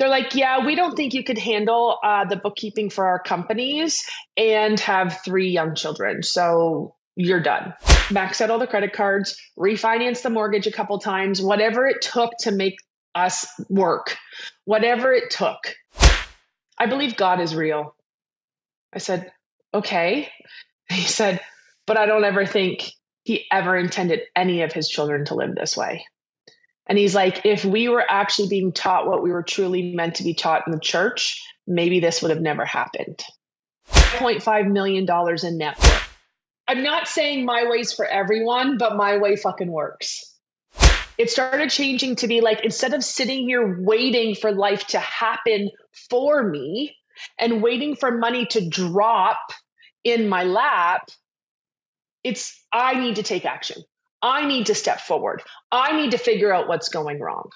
they're like, yeah, we don't think you could handle uh, the bookkeeping for our companies and have three young children. So you're done. Max out all the credit cards, refinance the mortgage a couple times, whatever it took to make us work, whatever it took. I believe God is real. I said, okay. He said, but I don't ever think he ever intended any of his children to live this way. And he's like, if we were actually being taught what we were truly meant to be taught in the church, maybe this would have never happened. $0.5 million in net worth. I'm not saying my way's for everyone, but my way fucking works. It started changing to be like, instead of sitting here waiting for life to happen for me and waiting for money to drop in my lap, it's I need to take action. I need to step forward. I need to figure out what's going wrong.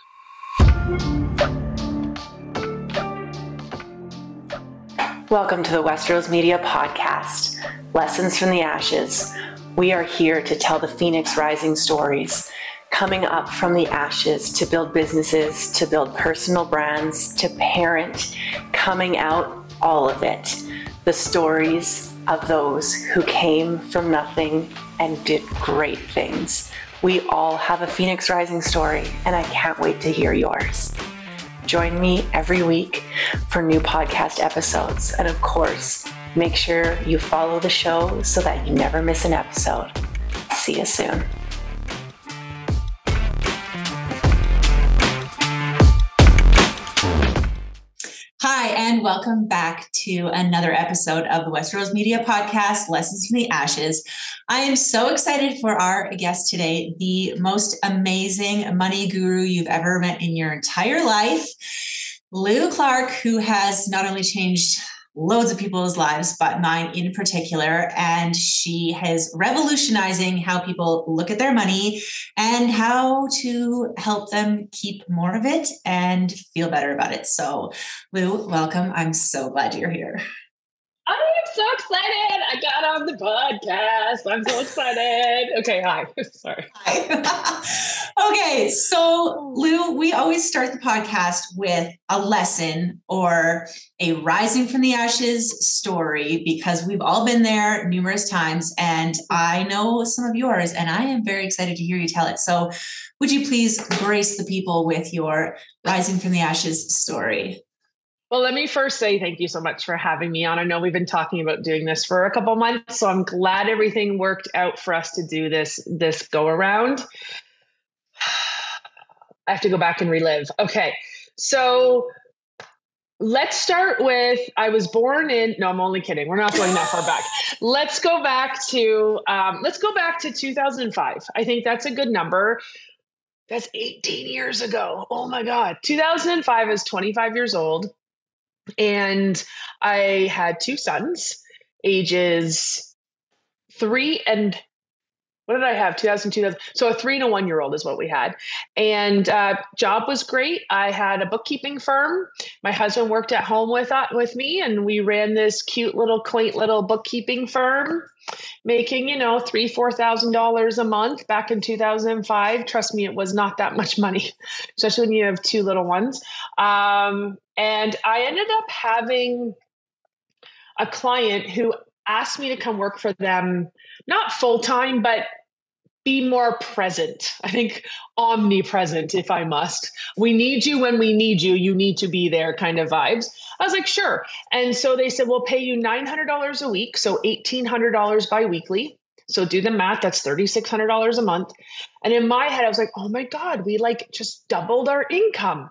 Welcome to the Westrose Media Podcast Lessons from the Ashes. We are here to tell the Phoenix Rising stories, coming up from the ashes to build businesses, to build personal brands, to parent, coming out, all of it. The stories of those who came from nothing and did great things. We all have a Phoenix Rising story, and I can't wait to hear yours. Join me every week for new podcast episodes. And of course, make sure you follow the show so that you never miss an episode. See you soon. Hi, and welcome back to another episode of the Westrose Media Podcast, Lessons from the Ashes. I am so excited for our guest today, the most amazing money guru you've ever met in your entire life, Lou Clarke, who has not only changed loads of people's lives, but mine in particular. And she is revolutionizing how people look at their money and how to help them keep more of it and feel better about it. So, Lou, welcome. I'm so glad you're here. I'm so excited. I got on the podcast. I'm so excited. Okay, hi. Sorry. Hi. okay, so Lou, we always start the podcast with a lesson or a rising from the ashes story because we've all been there numerous times and I know some of yours and I am very excited to hear you tell it. So, would you please grace the people with your rising from the ashes story? Well, let me first say thank you so much for having me on. I know we've been talking about doing this for a couple months, so I'm glad everything worked out for us to do this this go around. I have to go back and relive. Okay. So let's start with I was born in no, I'm only kidding. We're not going that far back. Let's go back to um, let's go back to 2005. I think that's a good number. That's 18 years ago. Oh my God. 2005 is 25 years old. And I had two sons, ages three and what did I have? 2000, 2000. So a three and a one year old is what we had. And uh, job was great. I had a bookkeeping firm. My husband worked at home with uh, with me, and we ran this cute little quaint little bookkeeping firm, making you know three four thousand dollars a month back in 2005. Trust me, it was not that much money, especially when you have two little ones. Um, and I ended up having a client who asked me to come work for them, not full time, but be more present. I think omnipresent, if I must. We need you when we need you. You need to be there, kind of vibes. I was like, sure. And so they said, we'll pay you $900 a week, so $1,800 biweekly. So do the math, that's $3,600 a month. And in my head, I was like, oh my God, we like just doubled our income.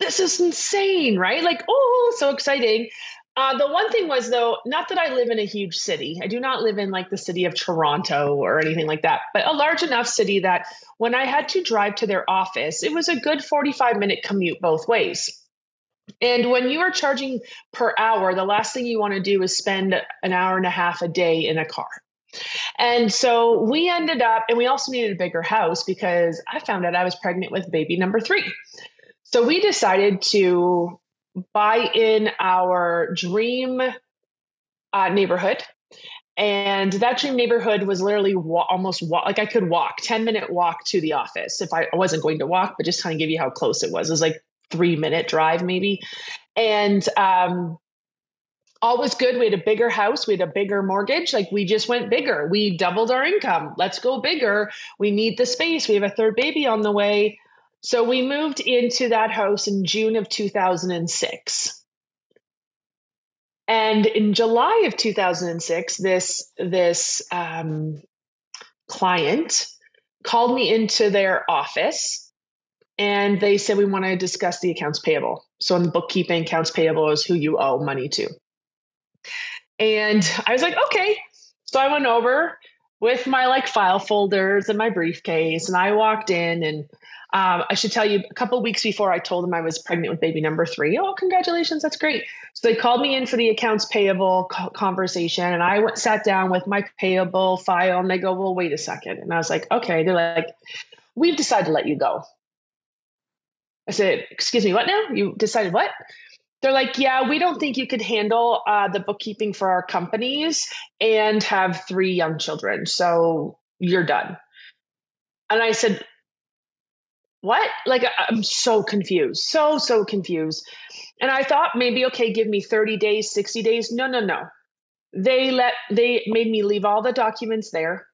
This is insane, right? Like, oh, so exciting. Uh, the one thing was though, not that I live in a huge city. I do not live in like the city of Toronto or anything like that, but a large enough city that when I had to drive to their office, it was a good 45 minute commute both ways. And when you are charging per hour, the last thing you want to do is spend an hour and a half a day in a car. And so we ended up, and we also needed a bigger house because I found out I was pregnant with baby number three. So we decided to buy in our dream uh, neighborhood. And that dream neighborhood was literally wa- almost wa- like I could walk 10 minute walk to the office if I, wasn't going to walk, but just kind of give you how close it was. It was like three minute drive, maybe. And um, all was good. We had a bigger house, we had a bigger mortgage. Like we just went bigger. We doubled our income. Let's go bigger. We need the space. We have a third baby on the way. So we moved into that house in June of 2006. And in July of 2006, this this um, client called me into their office and they said we want to discuss the accounts payable. So in bookkeeping, accounts payable is who you owe money to. And I was like, okay. So I went over with my like file folders and my briefcase, and I walked in and um, I should tell you, a couple weeks before I told them I was pregnant with baby number three. Oh, congratulations, that's great. So they called me in for the accounts payable co- conversation, and I went, sat down with my payable file, and they go, "Well, wait a second. and I was like, "Okay." They're like, "We've decided to let you go." I said, "Excuse me, what now? You decided what?" They're like, "Yeah, we don't think you could handle uh, the bookkeeping for our companies and have three young children, so you're done." And I said, what? Like, I'm so confused, so, so confused. And I thought maybe, okay, give me 30 days, 60 days. No, no, no. They let, they made me leave all the documents there.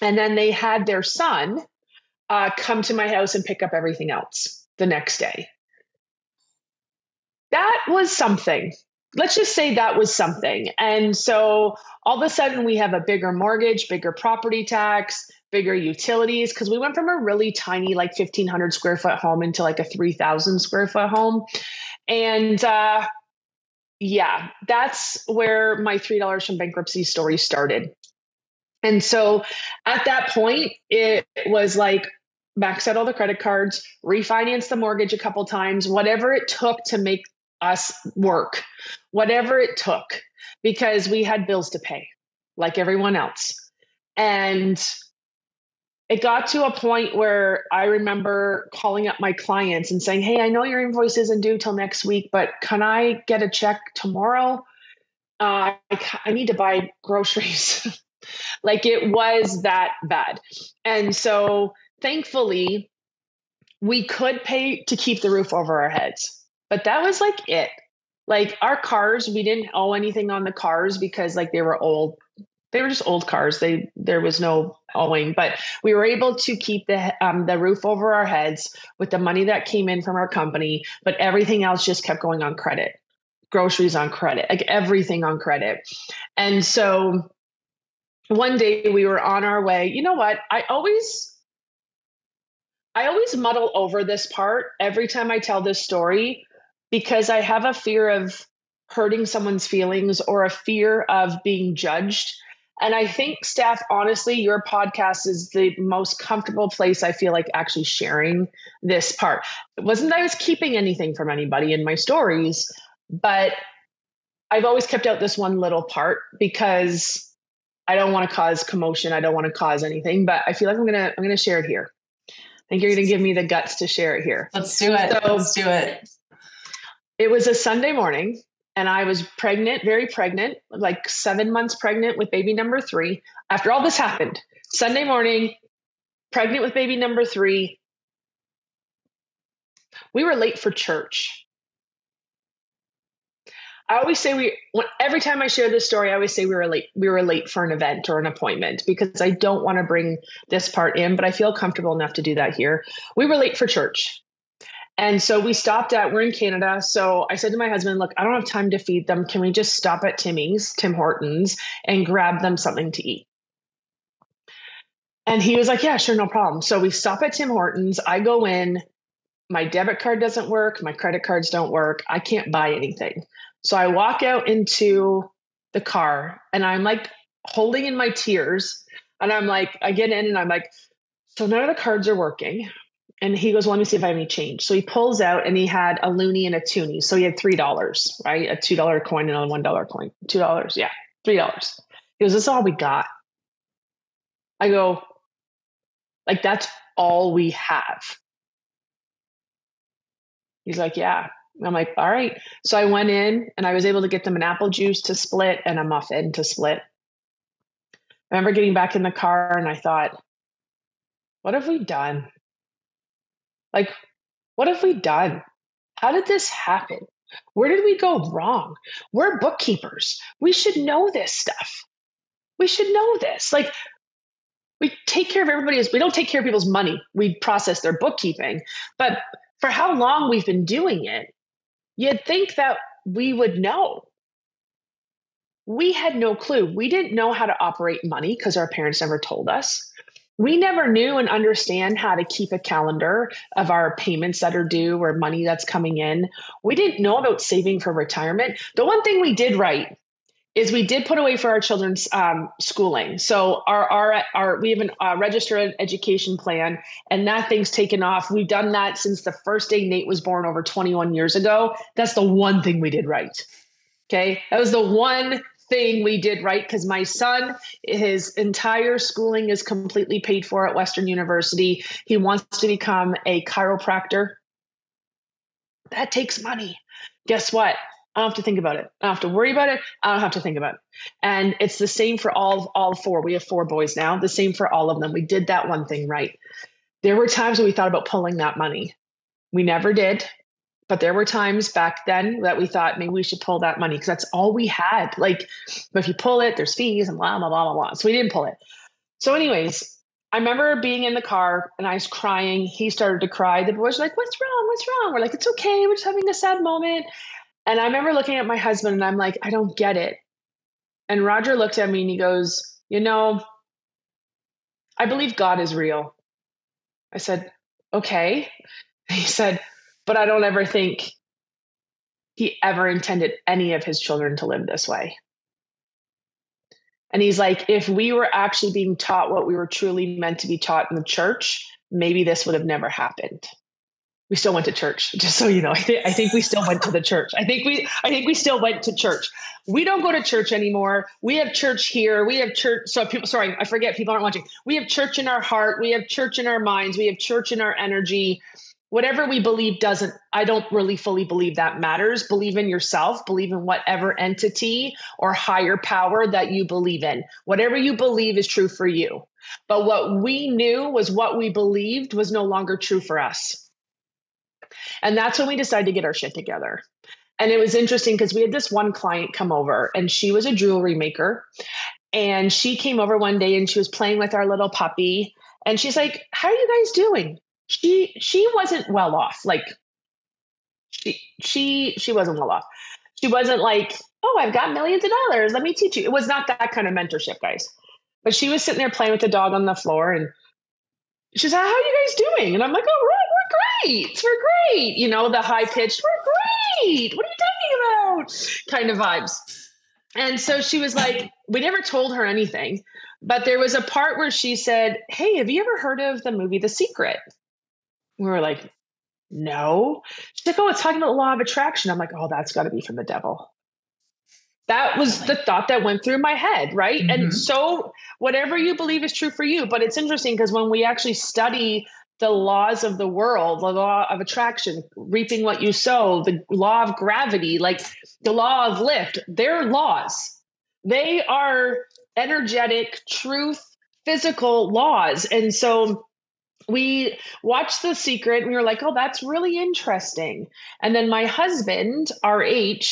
And then they had their son uh, come to my house and pick up everything else the next day. That was something. Let's just say that was something. And so all of a sudden, we have a bigger mortgage, bigger property tax, bigger utilities because we went from a really tiny like 1500 square foot home into like a 3000 square foot home and uh yeah that's where my three dollars from bankruptcy story started and so at that point it was like max out all the credit cards refinance the mortgage a couple times whatever it took to make us work whatever it took because we had bills to pay like everyone else and it got to a point where I remember calling up my clients and saying, Hey, I know your invoice isn't due till next week, but can I get a check tomorrow? Uh, I, I need to buy groceries. like it was that bad. And so thankfully, we could pay to keep the roof over our heads, but that was like it. Like our cars, we didn't owe anything on the cars because like they were old they were just old cars. They there was no owing, but we were able to keep the um, the roof over our heads with the money that came in from our company. But everything else just kept going on credit, groceries on credit, like everything on credit. And so one day we were on our way. You know what? I always I always muddle over this part every time I tell this story because I have a fear of hurting someone's feelings or a fear of being judged and I think, Steph, honestly, your podcast is the most comfortable place I feel like actually sharing this part. It wasn't that I was keeping anything from anybody in my stories, but I've always kept out this one little part because I don't want to cause commotion. I don't want to cause anything, but I feel like I'm gonna I'm gonna share it here. I think you're gonna give me the guts to share it here. Let's do it. So, Let's do it. It was a Sunday morning and I was pregnant, very pregnant, like seven months pregnant with baby number three. After all this happened, Sunday morning, pregnant with baby number three. We were late for church. I always say we every time I share this story, I always say we were late. We were late for an event or an appointment because I don't want to bring this part in, but I feel comfortable enough to do that here. We were late for church. And so we stopped at, we're in Canada. So I said to my husband, look, I don't have time to feed them. Can we just stop at Timmy's, Tim Hortons, and grab them something to eat? And he was like, yeah, sure, no problem. So we stop at Tim Hortons. I go in, my debit card doesn't work, my credit cards don't work. I can't buy anything. So I walk out into the car and I'm like holding in my tears. And I'm like, I get in and I'm like, so none of the cards are working. And he goes, well, let me see if I have any change. So he pulls out and he had a loonie and a toonie. So he had $3, right? A $2 coin and a $1 coin. $2, yeah, $3. He goes, this is all we got. I go, like, that's all we have. He's like, yeah. I'm like, all right. So I went in and I was able to get them an apple juice to split and a muffin to split. I remember getting back in the car and I thought, what have we done? Like, what have we done? How did this happen? Where did we go wrong? We're bookkeepers. We should know this stuff. We should know this. Like, we take care of everybody's, we don't take care of people's money. We process their bookkeeping. But for how long we've been doing it, you'd think that we would know. We had no clue. We didn't know how to operate money because our parents never told us we never knew and understand how to keep a calendar of our payments that are due or money that's coming in. We didn't know about saving for retirement. The one thing we did right is we did put away for our children's um, schooling. So our our our we have a uh, registered education plan, and that thing's taken off. We've done that since the first day Nate was born over 21 years ago. That's the one thing we did right. Okay, that was the one thing we did right because my son, his entire schooling is completely paid for at Western University. He wants to become a chiropractor. That takes money. Guess what? I don't have to think about it. I don't have to worry about it. I don't have to think about it. And it's the same for all all four. We have four boys now. The same for all of them. We did that one thing right. There were times when we thought about pulling that money. We never did. But there were times back then that we thought maybe we should pull that money because that's all we had. Like, but if you pull it, there's fees and blah, blah, blah, blah, blah. So we didn't pull it. So, anyways, I remember being in the car and I was crying. He started to cry. The boys were like, What's wrong? What's wrong? We're like, It's okay. We're just having a sad moment. And I remember looking at my husband and I'm like, I don't get it. And Roger looked at me and he goes, You know, I believe God is real. I said, Okay. He said, but I don't ever think he ever intended any of his children to live this way. And he's like, if we were actually being taught what we were truly meant to be taught in the church, maybe this would have never happened. We still went to church, just so you know. I, th- I think we still went to the church. I think we, I think we still went to church. We don't go to church anymore. We have church here. We have church. So people, sorry, I forget. People aren't watching. We have church in our heart. We have church in our minds. We have church in our energy whatever we believe doesn't i don't really fully believe that matters. Believe in yourself believe in whatever entity or higher power that you believe in. Whatever you believe is true for you. But what we knew was what we believed was no longer true for us. And that's when we decided to get our shit together. And it was interesting because we had this one client come over and she was a jewelry maker. And she came over one day and she was playing with our little puppy. And she's like how are you guys doing she she wasn't well off. Like she she she wasn't well off. She wasn't like, oh, I've got millions of dollars. Let me teach you. It was not that kind of mentorship, guys. But she was sitting there playing with the dog on the floor and she's like, How are you guys doing? And I'm like, Oh, we're, we're great. We're great. You know, the high pitched, we're great. What are you talking about? Kind of vibes. And so she was like, we never told her anything, but there was a part where she said, Hey, have you ever heard of the movie The Secret? We were like, no. She's like, oh, it's talking about the law of attraction. I'm like, oh, that's got to be from the devil. That was the thought that went through my head, right? Mm-hmm. And so, whatever you believe is true for you. But it's interesting because when we actually study the laws of the world, the law of attraction, reaping what you sow, the law of gravity, like the law of lift, they're laws. They are energetic, truth, physical laws. And so, we watched The Secret and we were like, oh, that's really interesting. And then my husband, RH,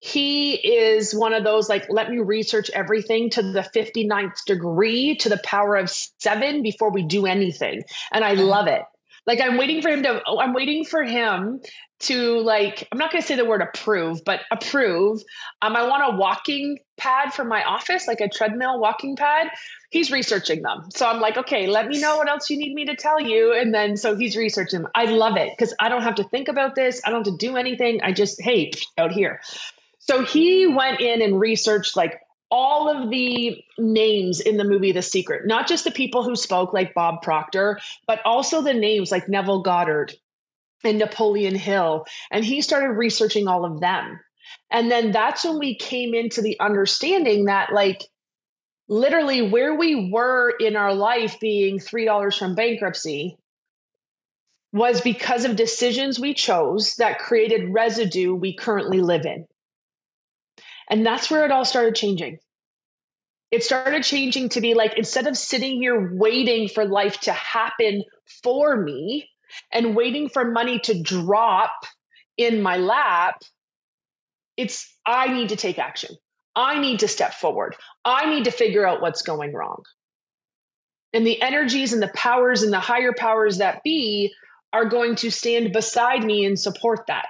he is one of those like, let me research everything to the 59th degree to the power of seven before we do anything. And I mm-hmm. love it. Like I'm waiting for him to I'm waiting for him to like I'm not going to say the word approve, but approve. Um I want a walking pad for my office, like a treadmill walking pad. He's researching them. So I'm like, "Okay, let me know what else you need me to tell you." And then so he's researching. I love it cuz I don't have to think about this. I don't have to do anything. I just, "Hey, out here." So he went in and researched like all of the names in the movie The Secret, not just the people who spoke like Bob Proctor, but also the names like Neville Goddard and Napoleon Hill. And he started researching all of them. And then that's when we came into the understanding that, like, literally where we were in our life being $3 from bankruptcy was because of decisions we chose that created residue we currently live in. And that's where it all started changing. It started changing to be like, instead of sitting here waiting for life to happen for me and waiting for money to drop in my lap, it's I need to take action. I need to step forward. I need to figure out what's going wrong. And the energies and the powers and the higher powers that be are going to stand beside me and support that.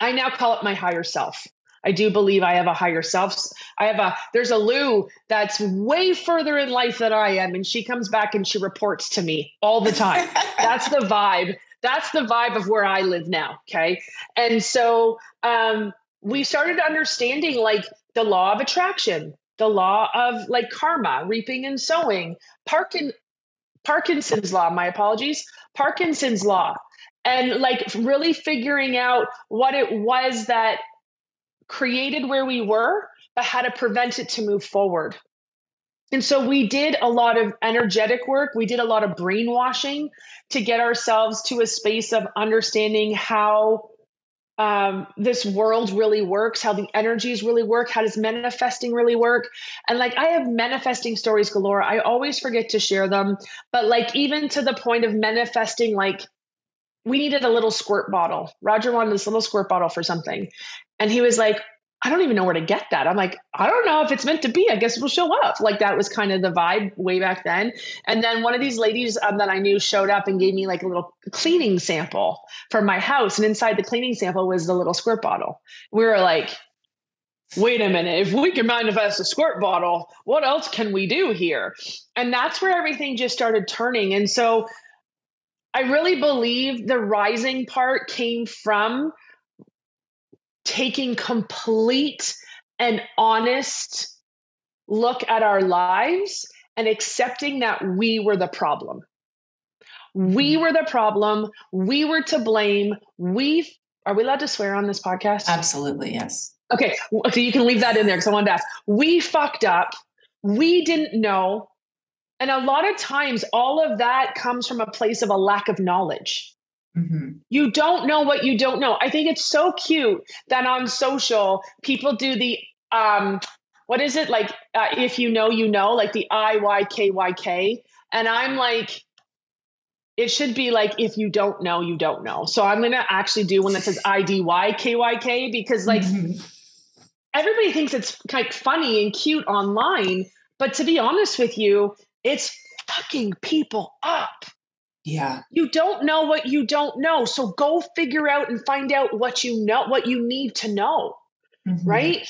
I now call it my higher self. I do believe I have a higher self. I have a there's a Lou that's way further in life than I am, and she comes back and she reports to me all the time. that's the vibe. That's the vibe of where I live now. Okay, and so um, we started understanding like the law of attraction, the law of like karma, reaping and sowing, Parkin, Parkinson's law. My apologies, Parkinson's law, and like really figuring out what it was that created where we were, but how to prevent it to move forward. And so we did a lot of energetic work. We did a lot of brainwashing to get ourselves to a space of understanding how um, this world really works, how the energies really work, how does manifesting really work. And like I have manifesting stories galore. I always forget to share them, but like even to the point of manifesting, like we needed a little squirt bottle. Roger wanted this little squirt bottle for something. And he was like, I don't even know where to get that. I'm like, I don't know if it's meant to be. I guess it'll show up. Like that was kind of the vibe way back then. And then one of these ladies um, that I knew showed up and gave me like a little cleaning sample for my house. And inside the cleaning sample was the little squirt bottle. We were like, wait a minute, if we can manifest a squirt bottle, what else can we do here? And that's where everything just started turning. And so I really believe the rising part came from taking complete and honest look at our lives and accepting that we were the problem. We mm-hmm. were the problem. We were to blame. We are we allowed to swear on this podcast? Absolutely, yes. Okay, so you can leave that in there because I wanted to ask. We fucked up. We didn't know. And a lot of times, all of that comes from a place of a lack of knowledge. Mm-hmm. You don't know what you don't know. I think it's so cute that on social people do the um what is it like uh, if you know you know like the I Y K Y K and I'm like it should be like if you don't know you don't know. So I'm going to actually do one that says I D Y K Y K because like mm-hmm. everybody thinks it's like funny and cute online, but to be honest with you, it's fucking people up. Yeah. You don't know what you don't know. So go figure out and find out what you know, what you need to know. Mm-hmm. Right.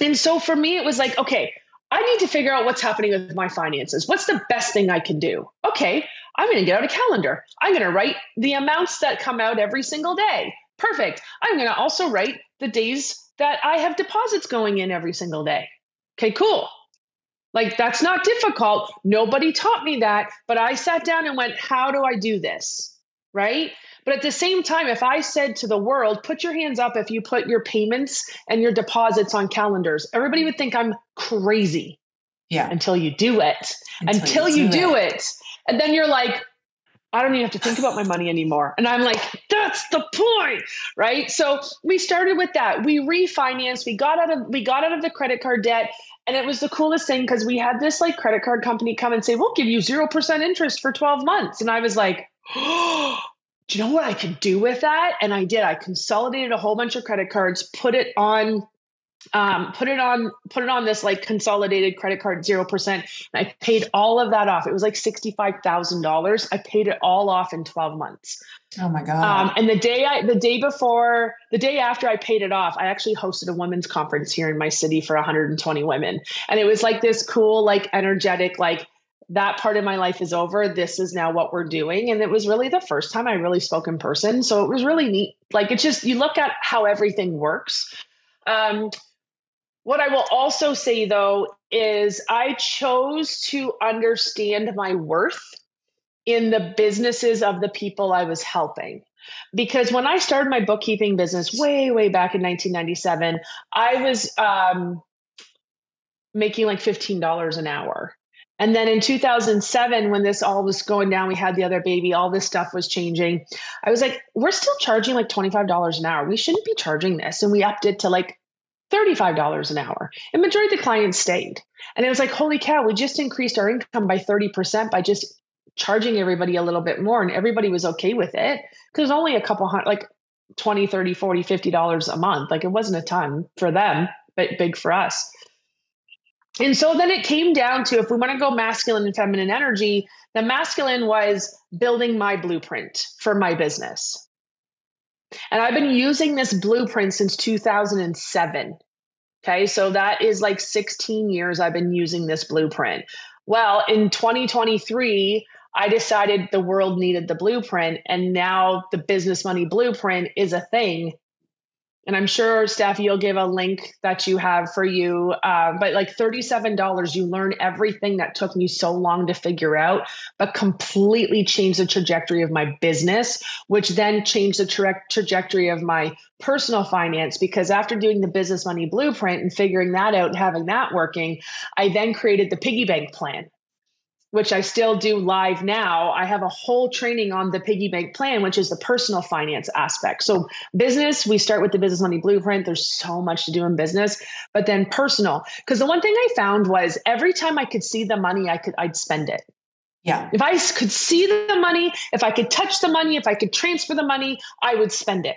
And so for me, it was like, okay, I need to figure out what's happening with my finances. What's the best thing I can do? Okay, I'm going to get out a calendar. I'm going to write the amounts that come out every single day. Perfect. I'm going to also write the days that I have deposits going in every single day. Okay, cool. Like, that's not difficult. Nobody taught me that. But I sat down and went, how do I do this? Right. But at the same time, if I said to the world, put your hands up if you put your payments and your deposits on calendars, everybody would think I'm crazy. Yeah. Until you do it. Until, Until you, do, do it. it. And then you're like, I don't even have to think about my money anymore. And I'm like, that's the point, right? So we started with that. We refinanced. We got out of we got out of the credit card debt, and it was the coolest thing because we had this like credit card company come and say, "We'll give you zero percent interest for 12 months," and I was like, oh, "Do you know what I could do with that?" And I did. I consolidated a whole bunch of credit cards, put it on um, put it on put it on this like consolidated credit card zero percent and i paid all of that off it was like $65000 i paid it all off in 12 months oh my god um, and the day i the day before the day after i paid it off i actually hosted a women's conference here in my city for 120 women and it was like this cool like energetic like that part of my life is over. This is now what we're doing. And it was really the first time I really spoke in person. So it was really neat. Like it's just, you look at how everything works. Um, what I will also say though is I chose to understand my worth in the businesses of the people I was helping. Because when I started my bookkeeping business way, way back in 1997, I was um, making like $15 an hour. And then in 2007, when this all was going down, we had the other baby, all this stuff was changing. I was like, we're still charging like $25 an hour. We shouldn't be charging this. And we upped it to like $35 an hour. And majority of the clients stayed. And it was like, holy cow, we just increased our income by 30% by just charging everybody a little bit more. And everybody was okay with it because only a couple hundred, like 20 30 40 50 dollars a month like it wasn't a ton for them but big for us and so then it came down to if we want to go masculine and feminine energy the masculine was building my blueprint for my business and i've been using this blueprint since 2007 okay so that is like 16 years i've been using this blueprint well in 2023 I decided the world needed the blueprint, and now the business money blueprint is a thing. And I'm sure, Steph, you'll give a link that you have for you. Uh, but like $37, you learn everything that took me so long to figure out, but completely changed the trajectory of my business, which then changed the tra- trajectory of my personal finance. Because after doing the business money blueprint and figuring that out and having that working, I then created the piggy bank plan which I still do live now, I have a whole training on the piggy bank plan, which is the personal finance aspect. So, business, we start with the business money blueprint. There's so much to do in business, but then personal. Because the one thing I found was every time I could see the money, I could I'd spend it. Yeah. If I could see the money, if I could touch the money, if I could transfer the money, I would spend it.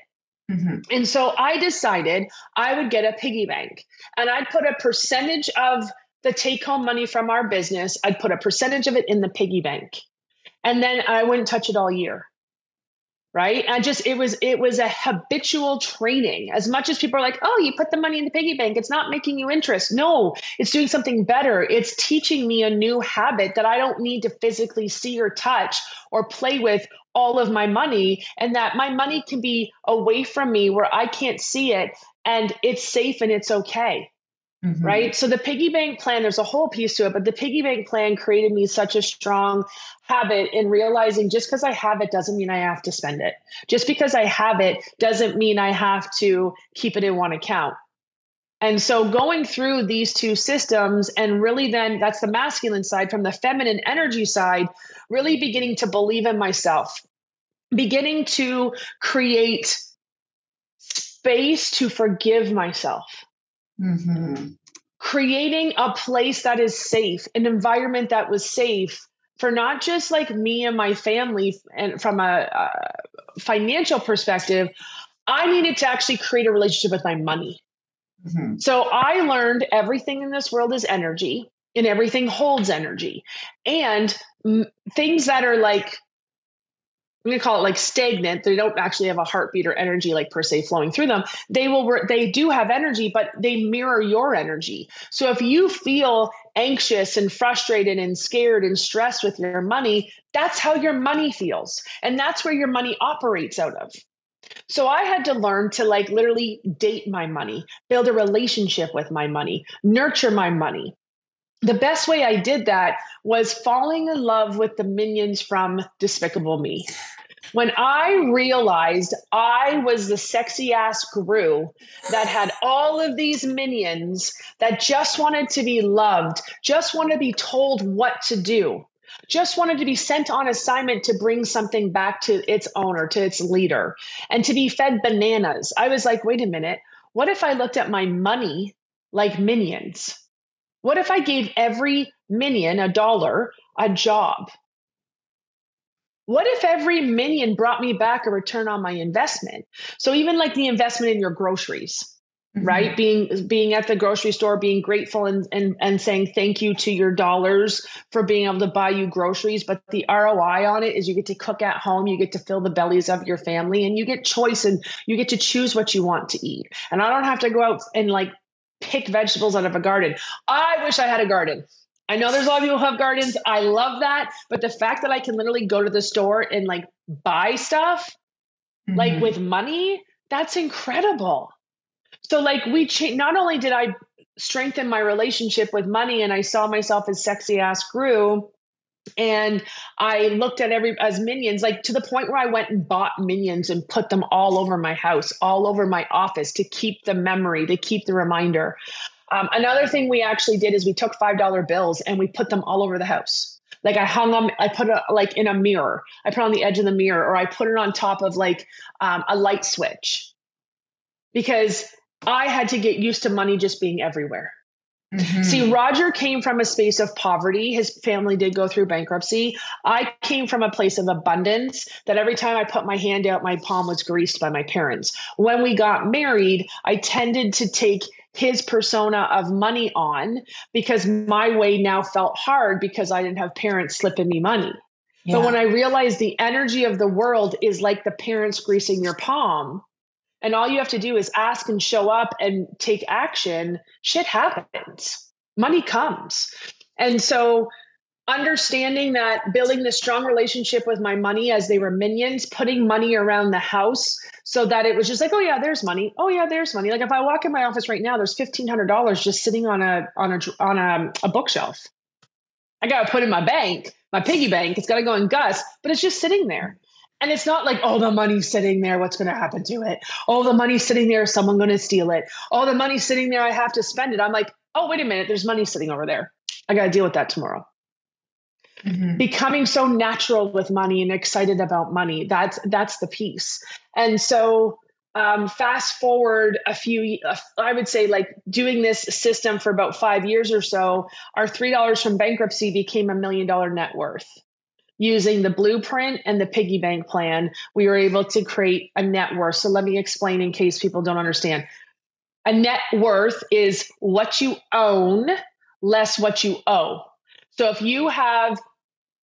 Mm-hmm. And so I decided I would get a piggy bank and I'd put a percentage of the take home money from our business, I'd put a percentage of it in the piggy bank. And then I wouldn't touch it all year. Right. And just it was it was a habitual training. As much as people are like, oh, you put the money in the piggy bank, it's not making you interest. No, it's doing something better. It's teaching me a new habit that I don't need to physically see or touch or play with all of my money, and that my money can be away from me where I can't see it and it's safe and it's okay. Mm-hmm. Right. So the piggy bank plan, there's a whole piece to it, but the piggy bank plan created me such a strong habit in realizing just because I have it doesn't mean I have to spend it. Just because I have it doesn't mean I have to keep it in one account. And so going through these two systems and really then that's the masculine side from the feminine energy side, really beginning to believe in myself, beginning to create space to forgive myself Mm-hmm. Creating a place that is safe, an environment that was safe for not just like me and my family, and from a, a financial perspective, I needed to actually create a relationship with my money. Mm-hmm. So I learned everything in this world is energy and everything holds energy. And m- things that are like I'm going to call it like stagnant. They don't actually have a heartbeat or energy like per se flowing through them. They will, they do have energy, but they mirror your energy. So if you feel anxious and frustrated and scared and stressed with your money, that's how your money feels. And that's where your money operates out of. So I had to learn to like literally date my money, build a relationship with my money, nurture my money. The best way I did that was falling in love with the minions from Despicable Me when I realized I was the sexy ass Gru that had all of these minions that just wanted to be loved, just wanted to be told what to do, just wanted to be sent on assignment to bring something back to its owner, to its leader, and to be fed bananas. I was like, wait a minute, what if I looked at my money like minions? What if I gave every minion a dollar a job? what if every minion brought me back a return on my investment so even like the investment in your groceries mm-hmm. right being being at the grocery store being grateful and, and and saying thank you to your dollars for being able to buy you groceries but the roi on it is you get to cook at home you get to fill the bellies of your family and you get choice and you get to choose what you want to eat and i don't have to go out and like pick vegetables out of a garden i wish i had a garden I know there's a lot of people who have gardens. I love that. But the fact that I can literally go to the store and like buy stuff, mm-hmm. like with money, that's incredible. So, like, we cha- not only did I strengthen my relationship with money and I saw myself as sexy ass Gru, and I looked at every as minions, like to the point where I went and bought minions and put them all over my house, all over my office to keep the memory, to keep the reminder. Um, another thing we actually did is we took $5 bills and we put them all over the house. Like I hung them, I put it like in a mirror. I put on the edge of the mirror, or I put it on top of like um, a light switch because I had to get used to money just being everywhere. Mm-hmm. See, Roger came from a space of poverty. His family did go through bankruptcy. I came from a place of abundance that every time I put my hand out, my palm was greased by my parents. When we got married, I tended to take his persona of money on because my way now felt hard because I didn't have parents slipping me money. Yeah. But when I realized the energy of the world is like the parents greasing your palm, and all you have to do is ask and show up and take action, shit happens. Money comes. And so understanding that building this strong relationship with my money as they were minions, putting money around the house so that it was just like, oh yeah, there's money. Oh yeah, there's money. Like if I walk in my office right now, there's fifteen hundred dollars just sitting on a on a on a, a bookshelf. I got to put in my bank, my piggy bank. It's got to go in Gus, but it's just sitting there. And it's not like, oh, the money's sitting there. What's going to happen to it? Oh, the money's sitting there. Is someone going to steal it? Oh, the money's sitting there. I have to spend it. I'm like, oh, wait a minute. There's money sitting over there. I got to deal with that tomorrow. Mm-hmm. Becoming so natural with money and excited about money. That's that's the piece. And so um, fast forward a few, uh, I would say, like doing this system for about five years or so, our three dollars from bankruptcy became a million dollar net worth using the blueprint and the piggy bank plan, we were able to create a net worth. So let me explain in case people don't understand. A net worth is what you own less what you owe. So if you have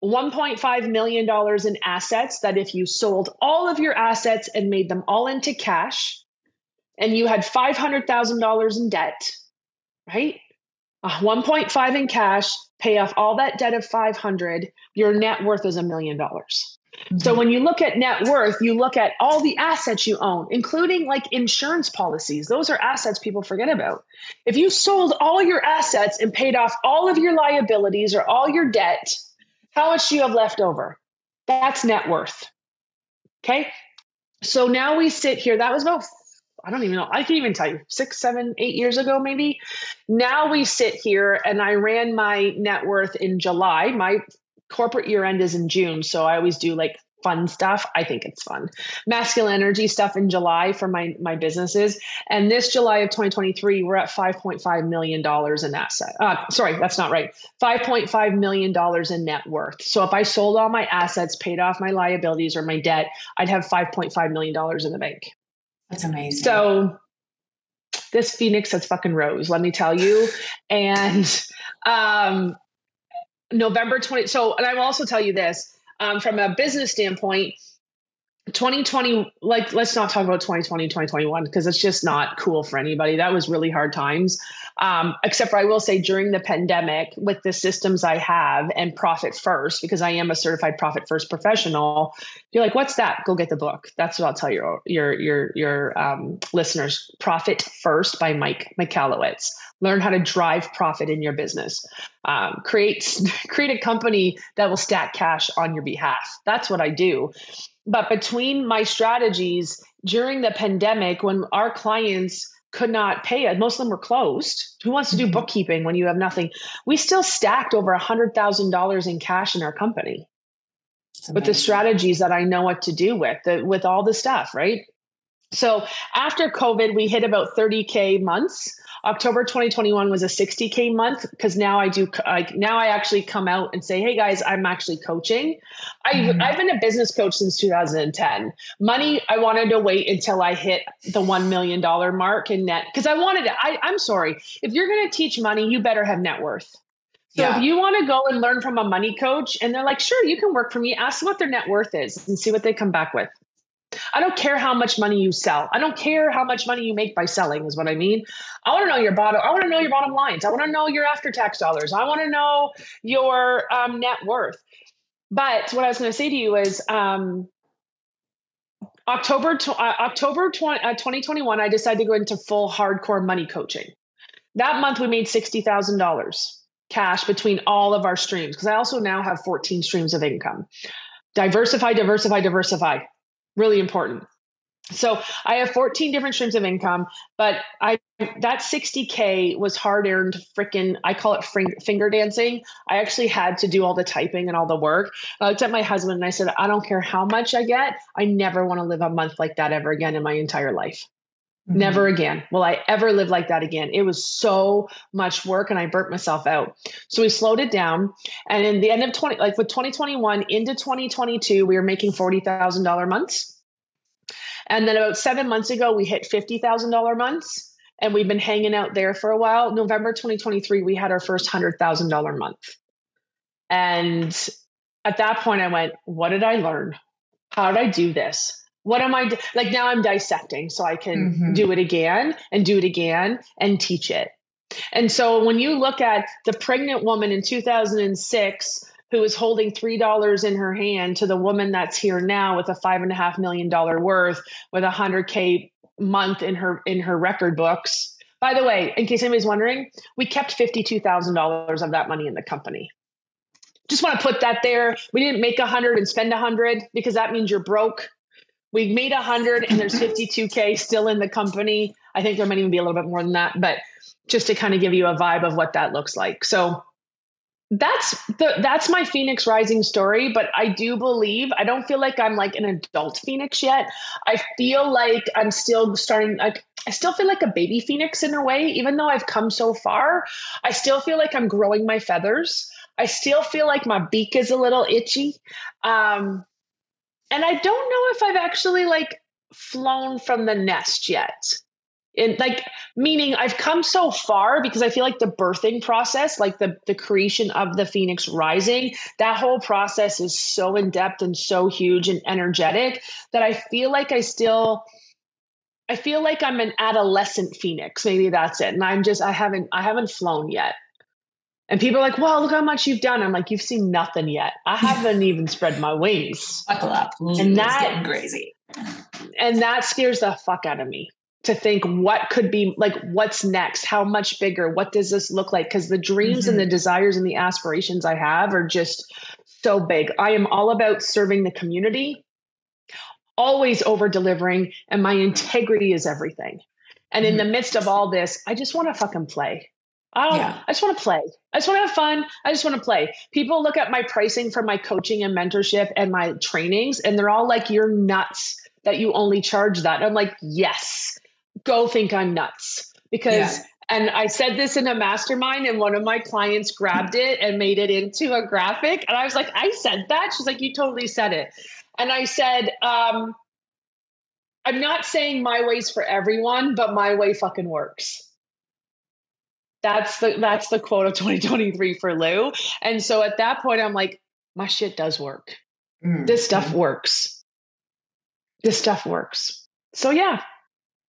$1.5 million in assets, that if you sold all of your assets and made them all into cash, and you had $500,000 in debt, right? Uh, 1.5 in cash, pay off all that debt of 500, your net worth is a million dollars. So when you look at net worth, you look at all the assets you own, including like insurance policies. Those are assets people forget about. If you sold all your assets and paid off all of your liabilities or all your debt, how much do you have left over? That's net worth. Okay. So now we sit here. That was about I don't even know. I can't even tell you, six, seven, eight years ago, maybe. Now we sit here and I ran my net worth in July. My corporate year end is in June. So I always do like fun stuff. I think it's fun. Masculine energy stuff in July for my my businesses. And this July of 2023, we're at 5.5 million dollars in asset. Uh, sorry, that's not right. 5.5 million dollars in net worth. So if I sold all my assets, paid off my liabilities or my debt, I'd have 5.5 million dollars in the bank. That's amazing. So this Phoenix has fucking rose, let me tell you. And um November 20 so and I will also tell you this um, from a business standpoint 2020 like let's not talk about 2020 2021 because it's just not cool for anybody. That was really hard times. Um, except for i will say during the pandemic with the systems i have and profit first because i am a certified profit first professional you're like what's that? Go get the book. That's what i'll tell your your your your um, listeners. Profit first by mike michalowicz learn how to drive profit in your business. Um, create create a company that will stack cash on your behalf. That's what i do but between my strategies during the pandemic, when our clients could not pay it, most of them were closed. Who wants to do mm-hmm. bookkeeping when you have nothing? We still stacked over a $100,000 in cash in our company with the strategies that I know what to do with, the, with all the stuff, right? So after COVID, we hit about 30K months. October 2021 was a 60K month because now I do, like, now I actually come out and say, hey guys, I'm actually coaching. Mm-hmm. I've, been a business coach since 2010. Money, I wanted to wait until I hit the $1 million mark in net because I wanted to, I, I'm sorry. If you're going to teach money, you better have net worth. So yeah. if you want to go and learn from a money coach and they're like, sure, you can work for me, ask them what their net worth is and see what they come back with. I don't care how much money you sell. I don't care how much money you make by selling, is what I mean. I want to know your bottom. I want to know your bottom lines. I want to know your after tax dollars. I want to know your um, net worth. But what I was going to say to you is um, October uh, October 20, uh, 2021, I decided to go into full hardcore money coaching. That month, we made sixty thousand dollars cash between all of our streams because I also now have 14 streams of income. Diversify, diversify, diversify really important. So I have 14 different streams of income, but I that 60k was hard earned freaking I call it finger dancing. I actually had to do all the typing and all the work. I looked at my husband and I said, I don't care how much I get, I never want to live a month like that ever again in my entire life. Mm-hmm. Never again will I ever live like that again. It was so much work and I burnt myself out. So we slowed it down. And in the end of 20, like with 2021 into 2022, we were making $40,000 months. And then about seven months ago, we hit $50,000 months and we've been hanging out there for a while. November 2023, we had our first $100,000 month. And at that point, I went, What did I learn? How did I do this? What am I like now? I'm dissecting so I can mm-hmm. do it again and do it again and teach it. And so when you look at the pregnant woman in 2006 who was holding three dollars in her hand to the woman that's here now with a five and a half million dollar worth with a hundred k month in her in her record books. By the way, in case anybody's wondering, we kept fifty two thousand dollars of that money in the company. Just want to put that there. We didn't make a hundred and spend a hundred because that means you're broke. We made a hundred and there's 52K still in the company. I think there might even be a little bit more than that, but just to kind of give you a vibe of what that looks like. So that's the that's my phoenix rising story but i do believe i don't feel like i'm like an adult phoenix yet i feel like i'm still starting like i still feel like a baby phoenix in a way even though i've come so far i still feel like i'm growing my feathers i still feel like my beak is a little itchy um and i don't know if i've actually like flown from the nest yet. And like meaning i've come so far because i feel like the birthing process like the the creation of the phoenix rising that whole process is so in depth and so huge and energetic that i feel like i still i feel like i'm an adolescent phoenix. Maybe that's it. And i'm just i haven't i haven't flown yet and people are like, well, look how much you've done. I'm like, you've seen nothing yet. I haven't even spread my wings. Buckle up. And that getting crazy. And that scares the fuck out of me to think what could be like what's next how much bigger what does this look like because the dreams mm-hmm. and the desires and the aspirations i have are just so big i am all about serving the community always over delivering and my integrity is everything and mm-hmm. in the midst of all this i just want to fucking play I yeah. I just want to play. I just want to have fun. I just want to play. People look at my pricing for my coaching and mentorship and my trainings, and they're all like, You're nuts that you only charge that. And I'm like, Yes, go think I'm nuts because yeah. and I said this in a mastermind and one of my clients grabbed it and made it into a graphic and I was like I said that she's like you totally said it and I said um I'm not saying my way's for everyone but my way fucking works that's the that's the quote of 2023 for Lou and so at that point I'm like my shit does work mm-hmm. this stuff works this stuff works so yeah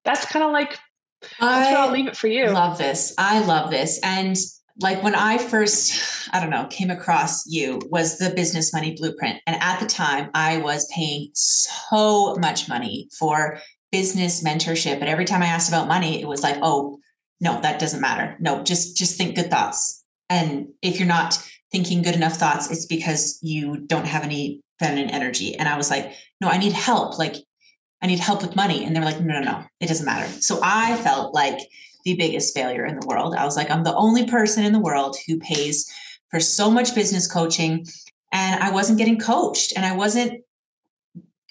that's kind of like that's I I'll leave it for you. Love this. I love this. And like when I first, I don't know, came across you was the business money blueprint. And at the time, I was paying so much money for business mentorship. And every time I asked about money, it was like, oh, no, that doesn't matter. No, just just think good thoughts. And if you're not thinking good enough thoughts, it's because you don't have any feminine energy. And I was like, no, I need help. Like I need help with money. And they're like, no, no, no, it doesn't matter. So I felt like the biggest failure in the world. I was like, I'm the only person in the world who pays for so much business coaching. And I wasn't getting coached and I wasn't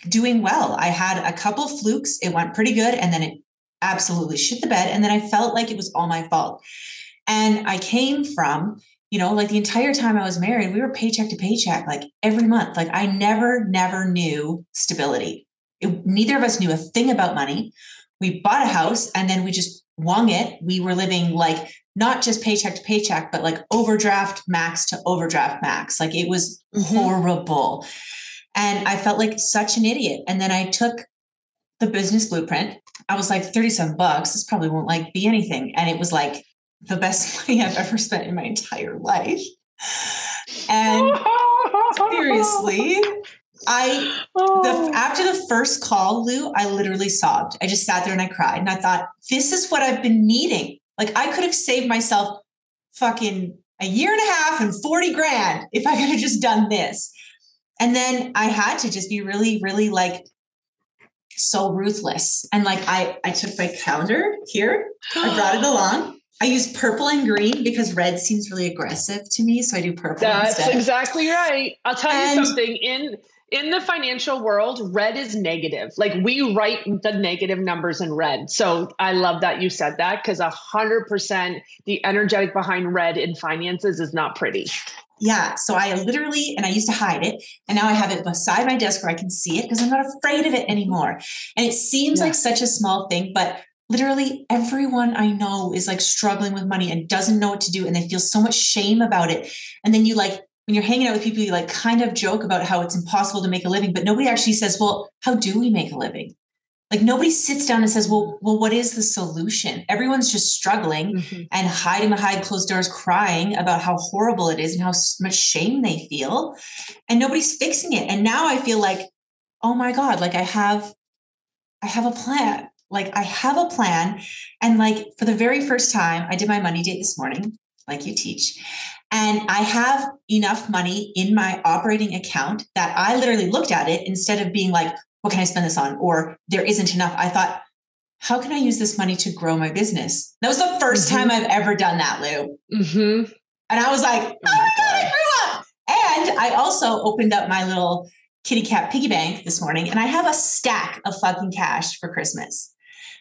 doing well. I had a couple flukes. It went pretty good. And then it absolutely shit the bed. And then I felt like it was all my fault. And I came from, you know, like the entire time I was married, we were paycheck to paycheck, like every month. Like I never, never knew stability. It, neither of us knew a thing about money. We bought a house and then we just wung it. We were living like not just paycheck to paycheck, but like overdraft max to overdraft max. Like it was mm-hmm. horrible. And I felt like such an idiot. And then I took the business blueprint. I was like 37 bucks. This probably won't like be anything. And it was like the best money I've ever spent in my entire life. And seriously, I oh. the after the first call, Lou, I literally sobbed. I just sat there and I cried. And I thought, this is what I've been needing. Like I could have saved myself fucking a year and a half and 40 grand if I could have just done this. And then I had to just be really, really like so ruthless. And like I I took my calendar here, I brought it along. I use purple and green because red seems really aggressive to me. So I do purple. That's instead. exactly right. I'll tell and, you something. In in the financial world, red is negative. Like we write the negative numbers in red. So I love that you said that because a hundred percent the energetic behind red in finances is not pretty. Yeah. So I literally, and I used to hide it, and now I have it beside my desk where I can see it because I'm not afraid of it anymore. And it seems yeah. like such a small thing, but literally everyone I know is like struggling with money and doesn't know what to do. And they feel so much shame about it. And then you like, when you're hanging out with people, you like kind of joke about how it's impossible to make a living, but nobody actually says, well, how do we make a living? Like nobody sits down and says, well, well, what is the solution? Everyone's just struggling mm-hmm. and hiding behind closed doors, crying about how horrible it is and how much shame they feel. And nobody's fixing it. And now I feel like, oh my God, like I have, I have a plan. Like I have a plan. And like for the very first time, I did my money date this morning, like you teach. And I have enough money in my operating account that I literally looked at it instead of being like, what can I spend this on? Or there isn't enough. I thought, how can I use this money to grow my business? That was the 1st mm-hmm. time I've ever done that, Lou. Mm-hmm. And I was like, oh, oh my God, I grew up. And I also opened up my little kitty cat piggy bank this morning and I have a stack of fucking cash for Christmas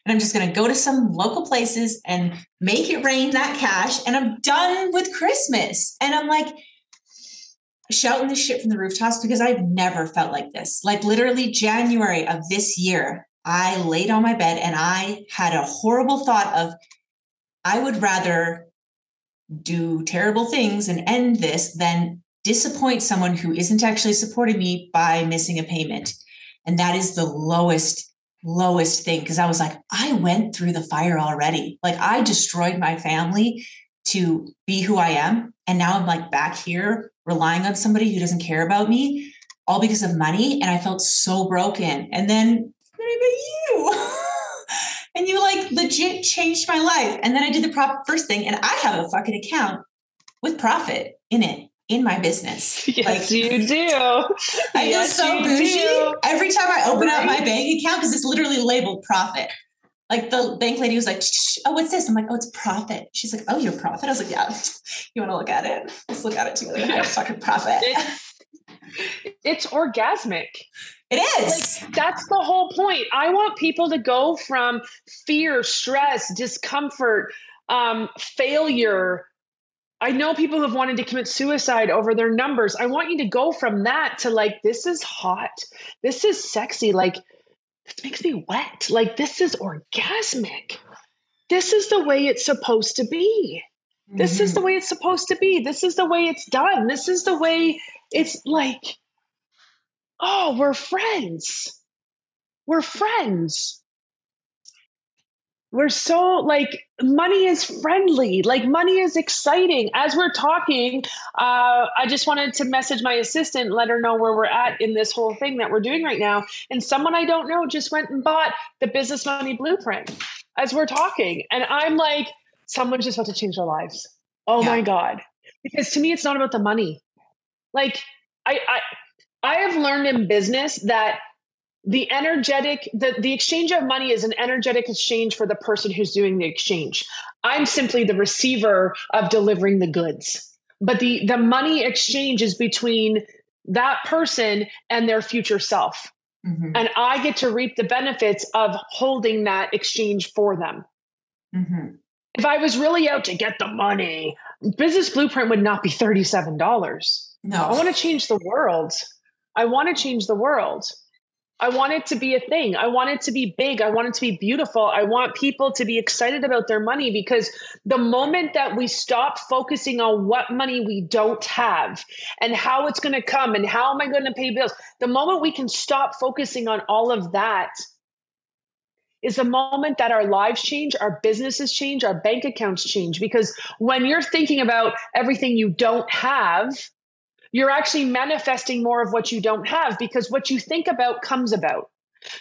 and I'm just going to go to some local places and make it rain that cash. And I'm done with Christmas. And I'm like, shouting this shit from the rooftops because I've never felt like this. Like literally January of this year, I laid on my bed and I had a horrible thought of I would rather do terrible things and end this than disappoint someone who isn't actually supporting me by missing a payment. And that is the lowest lowest thing because I was like, I went through the fire already. Like I destroyed my family to be who I am. And now I'm like back here relying on somebody who doesn't care about me, all because of money. And I felt so broken. And then you. and you like legit changed my life. And then I did the prop first thing, and I have a fucking account with profit in it in my business. Yes, like, you do. I yes, feel so bougie do. every time I open right. up my bank account because it's literally labeled profit. Like the bank lady was like, "Oh, what's this?" I'm like, "Oh, it's profit." She's like, "Oh, you're profit." I was like, "Yeah." You want to look at it? Let's look at it together. Have fucking profit. It, it's orgasmic. It is. Like, that's the whole point. I want people to go from fear, stress, discomfort, um, failure, I know people have wanted to commit suicide over their numbers. I want you to go from that to like, this is hot. This is sexy. Like, this makes me wet. Like, this is orgasmic. This is the way it's supposed to be. Mm-hmm. This is the mm-hmm. way it's supposed to be. This is the way it's done. This is the way it's like, oh, we're friends. We're friends we're so like money is friendly. Like money is exciting. As we're talking uh, i just wanted to message my assistant let her know where we're at in this whole thing that we're doing right now. And someone i don't know just went and bought the business money blueprint as we're talking. And i'm like someone's just about to change their lives. Oh yeah. my god. Because to me it's not about the money. Like i i i have learned in business that the energetic the, the exchange of money is an energetic exchange for the person who's doing the exchange. I'm simply the receiver of delivering the goods. But the the money exchange is between that person and their future self. Mm-hmm. and i get to reap the benefits of holding that exchange for them. Mm-hmm. if i was really out to get the money business blueprint would not be $37 no. I want to change the world. I want to change the world I want it to be a thing. I want it to be big. I want it to be beautiful. I want people to be excited about their money because the moment that we stop focusing on what money we don't have and how it's going to come and how am I going to pay bills, the moment we can stop focusing on all of that is the moment that our lives change, our businesses change, our bank accounts change. Because when you're thinking about everything you don't have, you're actually manifesting more of what you don't have because what you think about comes about.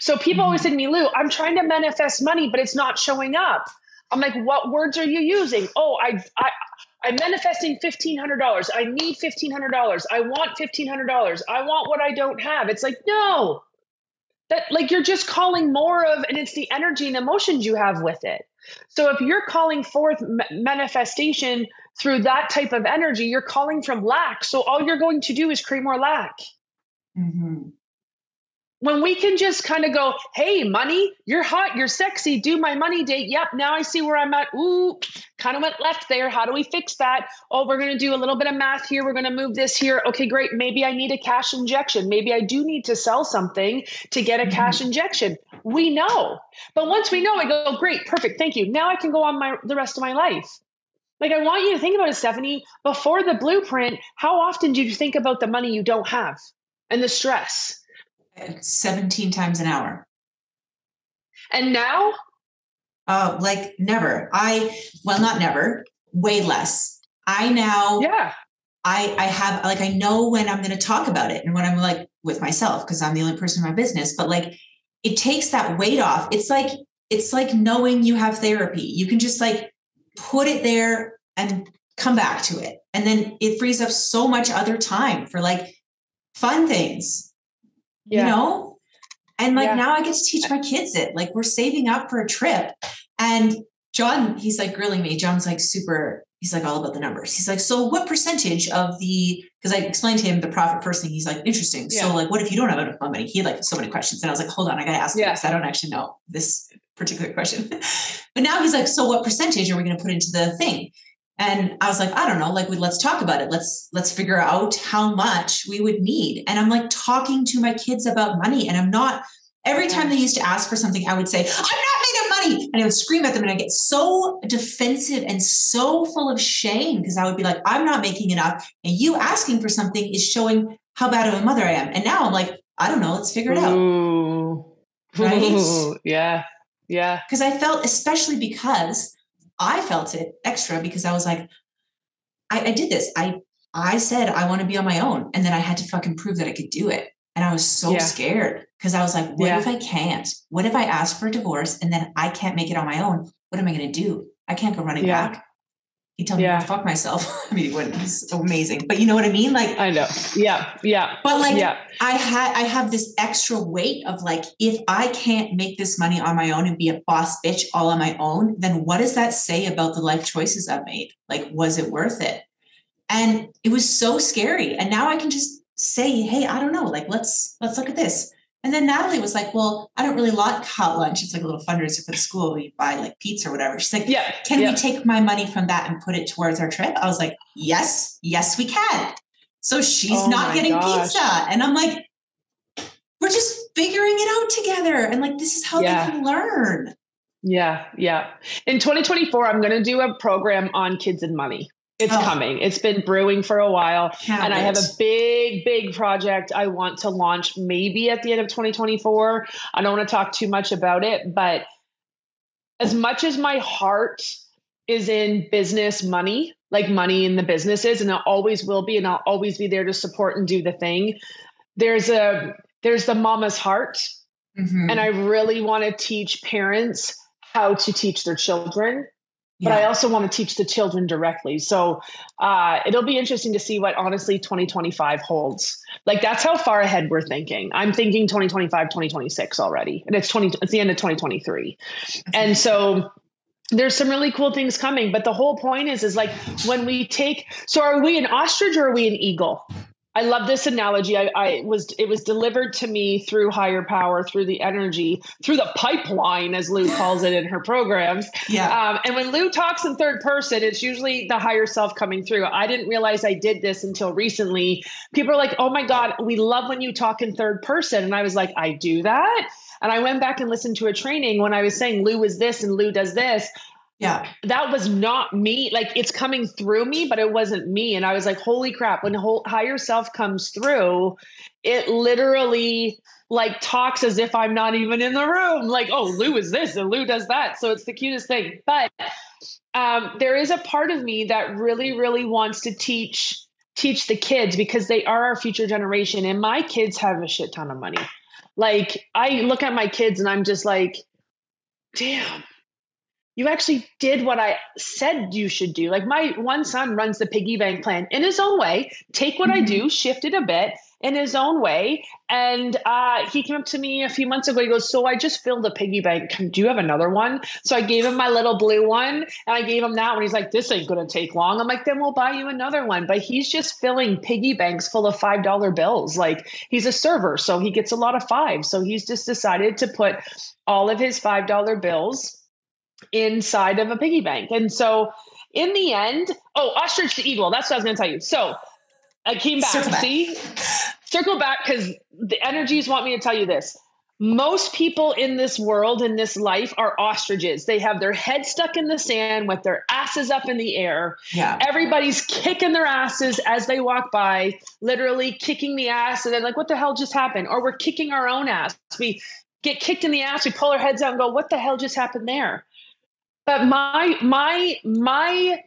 So people mm-hmm. always say to me, Lou, I'm trying to manifest money, but it's not showing up. I'm like, what words are you using? Oh, I, I, I'm manifesting $1,500. I need $1,500. I want $1,500. I want what I don't have. It's like, no, that like you're just calling more of, and it's the energy and emotions you have with it. So if you're calling forth manifestation through that type of energy, you're calling from lack. So all you're going to do is create more lack. Mm-hmm. when we can just kind of go, hey, money, you're hot, you're sexy, do my money date. Yep, now I see where I'm at. Ooh, kind of went left there. How do we fix that? Oh, we're going to do a little bit of math here. We're going to move this here. Okay, great. Maybe I need a cash injection. Maybe I do need to sell something to get a mm-hmm. cash injection. We know. But once we know, I go, great, perfect, thank you. Now I can go on my the rest of my life. Like I want you to think about it, Stephanie, before the blueprint, how often do you think about the money you don't have and the stress? 17 times an hour. And now? Uh, like never. I, well, not never, way less. I now, yeah. I, I have like I know when I'm going to talk about it and when I'm like with myself because I'm the only person in my business. But like it takes that weight off. It's like it's like knowing you have therapy. You can just like put it there and come back to it, and then it frees up so much other time for like fun things yeah. you know? And like yeah. now I get to teach my kids it. Like we're saving up for a trip. And John, he's like grilling me. John's like super, he's like all about the numbers. He's like, so what percentage of the, because I explained to him the profit first thing. He's like, interesting. Yeah. So like, what if you don't have enough money? He had like so many questions. And I was like, hold on, I got to ask yeah. because I don't actually know this particular question. but now he's like, so what percentage are we going to put into the thing? and i was like i don't know like we, let's talk about it let's let's figure out how much we would need and i'm like talking to my kids about money and i'm not every time they used to ask for something i would say i'm not made of money and i would scream at them and i get so defensive and so full of shame because i would be like i'm not making enough and you asking for something is showing how bad of a mother i am and now i'm like i don't know let's figure it out Ooh. right Ooh. yeah yeah because i felt especially because I felt it extra because I was like, I, I did this. I I said I want to be on my own, and then I had to fucking prove that I could do it. And I was so yeah. scared because I was like, what yeah. if I can't? What if I ask for a divorce and then I can't make it on my own? What am I going to do? I can't go running yeah. back. He told yeah. me to fuck myself. I mean, he wouldn't. He's amazing, but you know what I mean. Like I know. Yeah, yeah. But like, yeah. I had, I have this extra weight of like, if I can't make this money on my own and be a boss bitch all on my own, then what does that say about the life choices I've made? Like, was it worth it? And it was so scary. And now I can just say, hey, I don't know. Like, let's let's look at this. And then Natalie was like, Well, I don't really like hot lunch. It's like a little fundraiser for the school. We buy like pizza or whatever. She's like, Yeah. Can yeah. we take my money from that and put it towards our trip? I was like, Yes, yes, we can. So she's oh not getting gosh. pizza. And I'm like, We're just figuring it out together. And like, this is how yeah. they can learn. Yeah. Yeah. In 2024, I'm going to do a program on kids and money. It's oh. coming. It's been brewing for a while. Can't and wait. I have a big, big project I want to launch maybe at the end of 2024. I don't want to talk too much about it, but as much as my heart is in business money, like money in the businesses, and it always will be, and I'll always be there to support and do the thing. There's a there's the mama's heart. Mm-hmm. And I really want to teach parents how to teach their children but I also want to teach the children directly. So uh, it'll be interesting to see what honestly 2025 holds. Like that's how far ahead we're thinking. I'm thinking 2025, 2026 already, and it's 20. It's the end of 2023, and so there's some really cool things coming. But the whole point is, is like when we take. So are we an ostrich or are we an eagle? I love this analogy. I, I, was it was delivered to me through higher power, through the energy, through the pipeline, as Lou calls it in her programs. Yeah. Um, and when Lou talks in third person, it's usually the higher self coming through. I didn't realize I did this until recently. People are like, "Oh my god, we love when you talk in third person," and I was like, "I do that." And I went back and listened to a training when I was saying Lou is this and Lou does this. Yeah. That was not me. Like it's coming through me, but it wasn't me. And I was like, holy crap, when whole higher self comes through, it literally like talks as if I'm not even in the room. Like, oh, Lou is this and Lou does that. So it's the cutest thing. But um, there is a part of me that really, really wants to teach teach the kids because they are our future generation. And my kids have a shit ton of money. Like I look at my kids and I'm just like, damn you actually did what I said you should do. Like my one son runs the piggy bank plan in his own way. Take what mm-hmm. I do, shift it a bit, in his own way. And uh, he came up to me a few months ago. He goes, So I just filled a piggy bank. Do you have another one? So I gave him my little blue one and I gave him that one. He's like, This ain't going to take long. I'm like, Then we'll buy you another one. But he's just filling piggy banks full of $5 bills. Like he's a server. So he gets a lot of fives. So he's just decided to put all of his $5 bills inside of a piggy bank. And so in the end, oh, ostrich to eagle. That's what I was going to tell you. So I came back. Circle back. See, circle back because the energies want me to tell you this. Most people in this world, in this life, are ostriches. They have their head stuck in the sand with their asses up in the air. Yeah. Everybody's kicking their asses as they walk by, literally kicking the ass. And they're like, what the hell just happened? Or we're kicking our own ass. We get kicked in the ass. We pull our heads out and go, what the hell just happened there? But my, my, my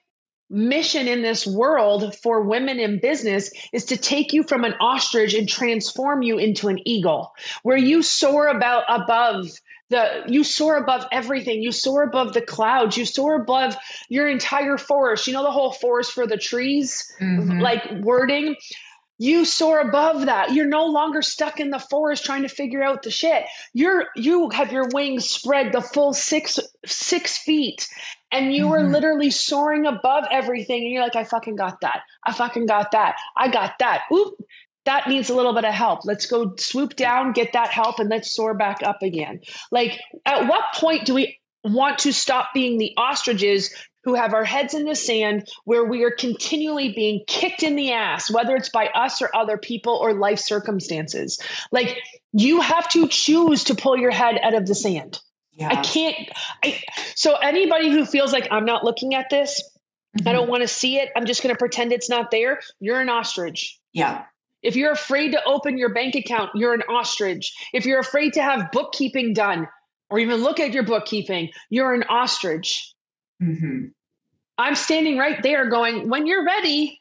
mission in this world for women in business is to take you from an ostrich and transform you into an eagle where you soar about above the you soar above everything. You soar above the clouds. You soar above your entire forest. You know the whole forest for the trees? Mm-hmm. like wording you soar above that. You're no longer stuck in the forest trying to figure out the shit. You're you have your wings spread the full six six feet and you mm-hmm. were literally soaring above everything and you're like i fucking got that. I fucking got that. I got that. Oop that needs a little bit of help. Let's go swoop down get that help and let's soar back up again. Like at what point do we want to stop being the ostriches who have our heads in the sand where we are continually being kicked in the ass whether it's by us or other people or life circumstances like you have to choose to pull your head out of the sand yeah. I can't. I, so anybody who feels like I'm not looking at this, mm-hmm. I don't want to see it. I'm just going to pretend it's not there. You're an ostrich. Yeah. If you're afraid to open your bank account, you're an ostrich. If you're afraid to have bookkeeping done or even look at your bookkeeping, you're an ostrich. Mm-hmm. I'm standing right there going, when you're ready.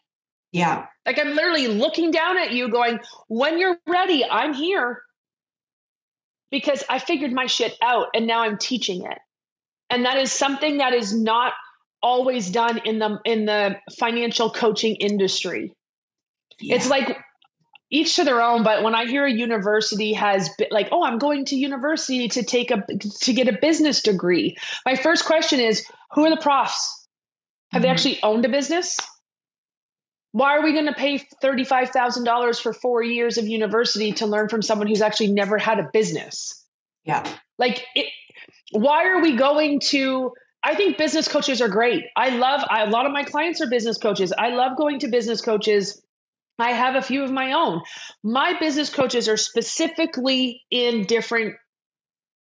Yeah. Like I'm literally looking down at you going, when you're ready, I'm here because I figured my shit out and now I'm teaching it. And that is something that is not always done in the in the financial coaching industry. Yeah. It's like each to their own, but when I hear a university has been, like, oh, I'm going to university to take a to get a business degree. My first question is, who are the profs? Have mm-hmm. they actually owned a business? Why are we going to pay $35,000 for four years of university to learn from someone who's actually never had a business? Yeah. Like, it, why are we going to? I think business coaches are great. I love, I, a lot of my clients are business coaches. I love going to business coaches. I have a few of my own. My business coaches are specifically in different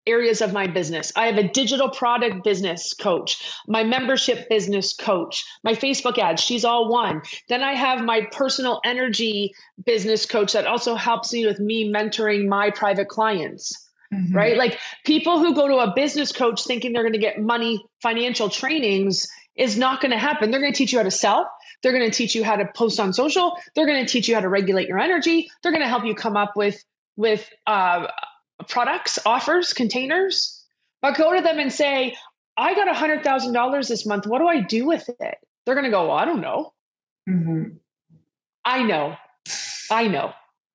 areas of my business. I have a digital product business coach, my membership business coach, my Facebook ads, she's all one. Then I have my personal energy business coach that also helps me with me mentoring my private clients. Mm-hmm. Right? Like people who go to a business coach thinking they're going to get money financial trainings is not going to happen. They're going to teach you how to sell. They're going to teach you how to post on social. They're going to teach you how to regulate your energy. They're going to help you come up with with uh, products, offers, containers, but go to them and say, I got $100,000 this month. What do I do with it? They're going to go, well, I don't know. Mm-hmm. I know. I know.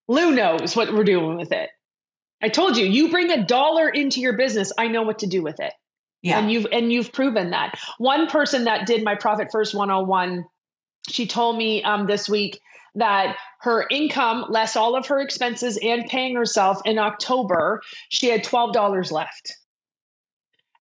Lou knows what we're doing with it. I told you, you bring a dollar into your business, I know what to do with it. Yeah. And you've and you've proven that. One person that did my Profit First 101, she told me um, this week that her income, less all of her expenses and paying herself in October, she had $12 left.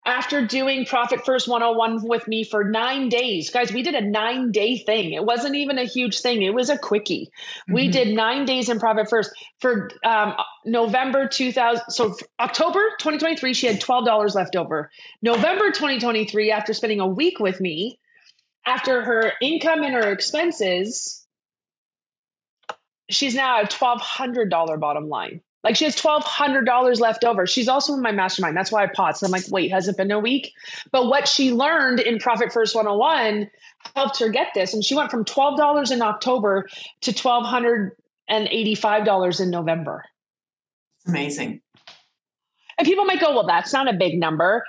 After doing Profit First 101 with me for nine days, guys, we did a nine day thing. It wasn't even a huge thing, it was a quickie. Mm-hmm. We did nine days in Profit First for um, November 2000. So October 2023, she had $12 left over. November 2023, after spending a week with me, after her income and her expenses, she's now at twelve hundred dollar bottom line. Like she has twelve hundred dollars left over. She's also in my mastermind. That's why I paused. I'm like, wait, has it been a week? But what she learned in Profit First 101 helped her get this. And she went from twelve dollars in October to twelve hundred and eighty-five dollars in November. Amazing. And people might go, well, that's not a big number.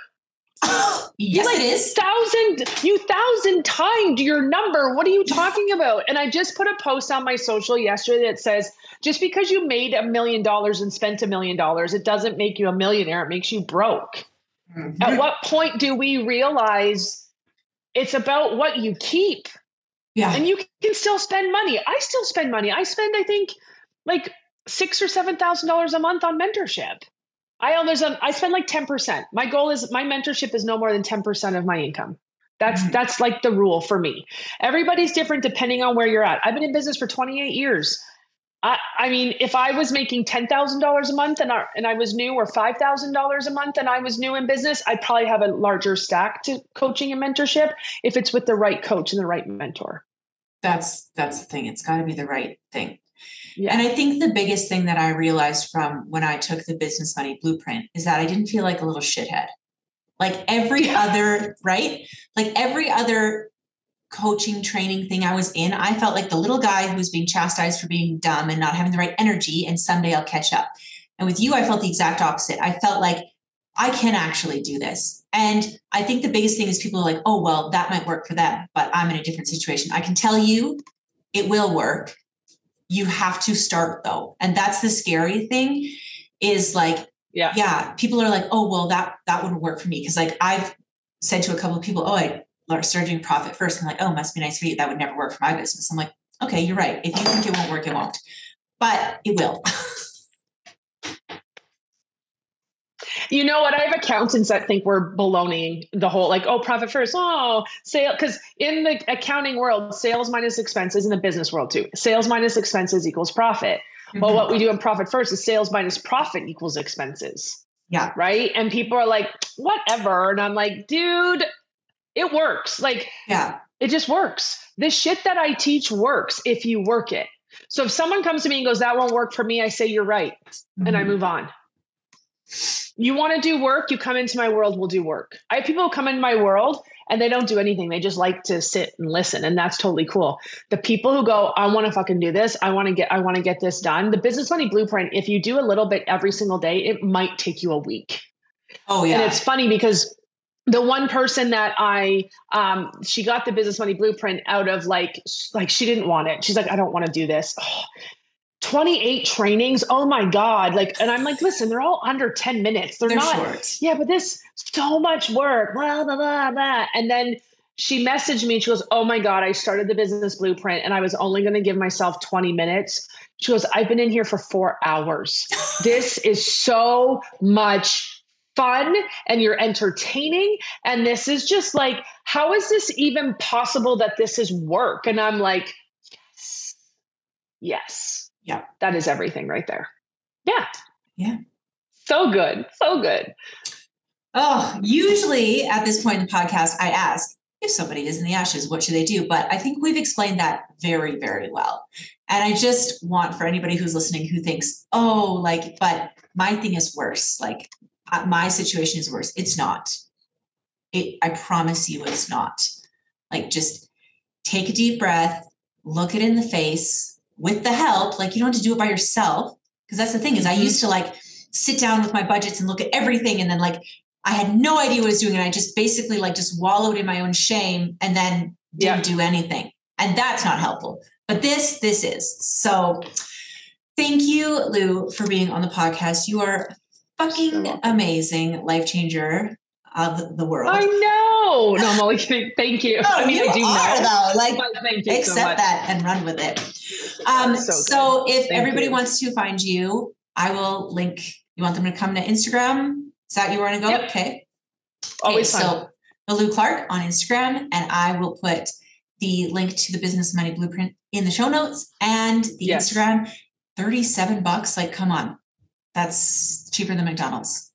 yes, like, it is. Thousand, you thousand timed your number. What are you talking about? And I just put a post on my social yesterday that says Just because you made a million dollars and spent a million dollars, it doesn't make you a millionaire. It makes you broke. Mm-hmm. At what point do we realize it's about what you keep? Yeah. And you can still spend money. I still spend money. I spend, I think, like six or seven thousand dollars a month on mentorship. I own there's a I spend like 10%. My goal is my mentorship is no more than 10% of my income. That's mm-hmm. that's like the rule for me. Everybody's different depending on where you're at. I've been in business for 28 years. I, I mean, if I was making ten thousand dollars a month and I, and I was new, or five thousand dollars a month and I was new in business, I'd probably have a larger stack to coaching and mentorship if it's with the right coach and the right mentor. That's that's the thing. It's got to be the right thing. Yeah. And I think the biggest thing that I realized from when I took the business money blueprint is that I didn't feel like a little shithead. Like every other, right? Like every other coaching training thing I was in, I felt like the little guy who was being chastised for being dumb and not having the right energy, and someday I'll catch up. And with you, I felt the exact opposite. I felt like I can actually do this. And I think the biggest thing is people are like, oh, well, that might work for them, but I'm in a different situation. I can tell you it will work you have to start though. And that's the scary thing is like yeah. yeah people are like oh well that that wouldn't work for me. Because like i've said to a couple of people oh i started doing profit first i'm like oh must be nice for you. That would never work for my business. I'm like okay you're right. If you think it won't work it won't. But it will You know what? I have accountants that think we're baloney the whole like, oh, profit first, oh, sale. Because in the accounting world, sales minus expenses, in the business world too, sales minus expenses equals profit. Mm-hmm. Well, what we do in profit first is sales minus profit equals expenses. Yeah. Right. And people are like, whatever. And I'm like, dude, it works. Like, yeah, it just works. The shit that I teach works if you work it. So if someone comes to me and goes, that won't work for me, I say, you're right. Mm-hmm. And I mm-hmm. move on you want to do work, you come into my world, we'll do work. I have people who come in my world and they don't do anything. They just like to sit and listen. And that's totally cool. The people who go, I want to fucking do this. I want to get, I want to get this done. The business money blueprint, if you do a little bit every single day, it might take you a week. Oh yeah. And it's funny because the one person that I um she got the business money blueprint out of like like she didn't want it. She's like, I don't want to do this. Oh, 28 trainings. Oh my God. Like, and I'm like, listen, they're all under 10 minutes. They're, they're not, short. yeah, but this so much work, blah, blah, blah, blah. And then she messaged me. and She goes, Oh my God, I started the business blueprint and I was only going to give myself 20 minutes. She goes, I've been in here for four hours. this is so much fun and you're entertaining. And this is just like, how is this even possible that this is work? And I'm like, yes, yes. Yeah. That is everything right there. Yeah. Yeah. So good. So good. Oh, usually at this point in the podcast, I ask if somebody is in the ashes, what should they do? But I think we've explained that very, very well. And I just want for anybody who's listening who thinks, oh, like, but my thing is worse. Like, uh, my situation is worse. It's not. It, I promise you, it's not. Like, just take a deep breath, look it in the face, with the help, like you don't have to do it by yourself. Because that's the thing is I mm-hmm. used to like sit down with my budgets and look at everything and then like I had no idea what I was doing. And I just basically like just wallowed in my own shame and then didn't yeah. do anything. And that's not helpful. But this, this is. So thank you, Lou, for being on the podcast. You are fucking amazing life changer of the world. I know. No, I'm only. Thank you. No, I mean, you I do are, know. Though. Like, thank you accept so that and run with it. Um, so, so if thank everybody you. wants to find you, I will link. You want them to come to Instagram? Is that you want to go? Yep. Okay. Always okay, fun. So, Lou Clarke on Instagram, and I will put the link to the business money blueprint in the show notes and the yes. Instagram. 37 bucks. Like, come on. That's cheaper than McDonald's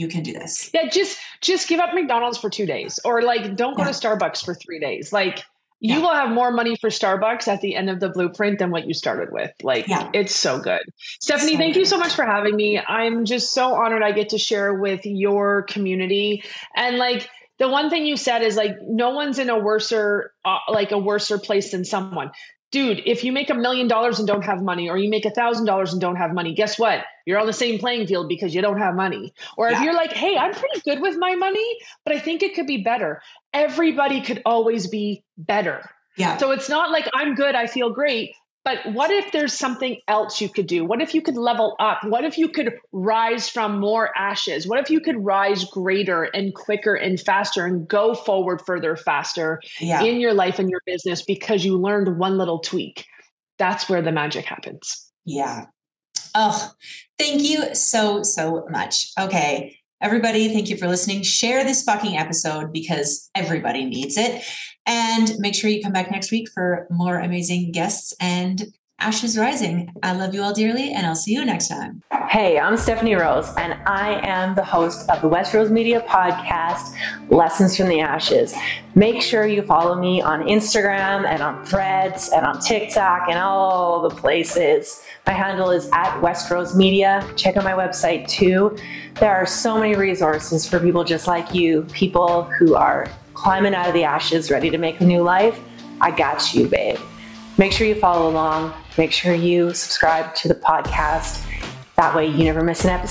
you can do this. Yeah, just just give up McDonald's for two days, or like don't go yeah. to Starbucks for three days. Like you yeah. will have more money for Starbucks at the end of the blueprint than what you started with. Like yeah. it's so good. Stephanie, so thank good. you so much for having me. I'm just so honored I get to share with your community and like the one thing you said is like no one's in a worser uh, like a worser place than someone dude, if you make a million dollars and don't have money, or you make a thousand dollars and don't have money, guess what? You're on the same playing field because you don't have money. Or yeah. if you're like, hey, I'm pretty good with my money, but I think it could be better. Everybody could always be better. Yeah. So it's not like I'm good, I feel great. But what if there's something else you could do? What if you could level up? What if you could rise from more ashes? What if you could rise greater and quicker and faster and go forward further faster yeah. in your life and your business because you learned one little tweak? That's where the magic happens. Yeah. Oh, thank you so, so much. Okay. Everybody, thank you for listening. Share this fucking episode because everybody needs it. And make sure you come back next week for more amazing guests and Ashes Rising. I love you all dearly, and I'll see you next time. Hey, I'm Stephanie Rose, and I am the host of the West Rose Media podcast, Lessons from the Ashes. Make sure you follow me on Instagram and on Threads and on TikTok and all the places. My handle is at West Rose Media. Check out my website too. There are so many resources for people just like you, people who are climbing out of the ashes, ready to make a new life. I got you, babe. Make sure you follow along. Make sure you subscribe to the podcast. That way, you never miss an episode.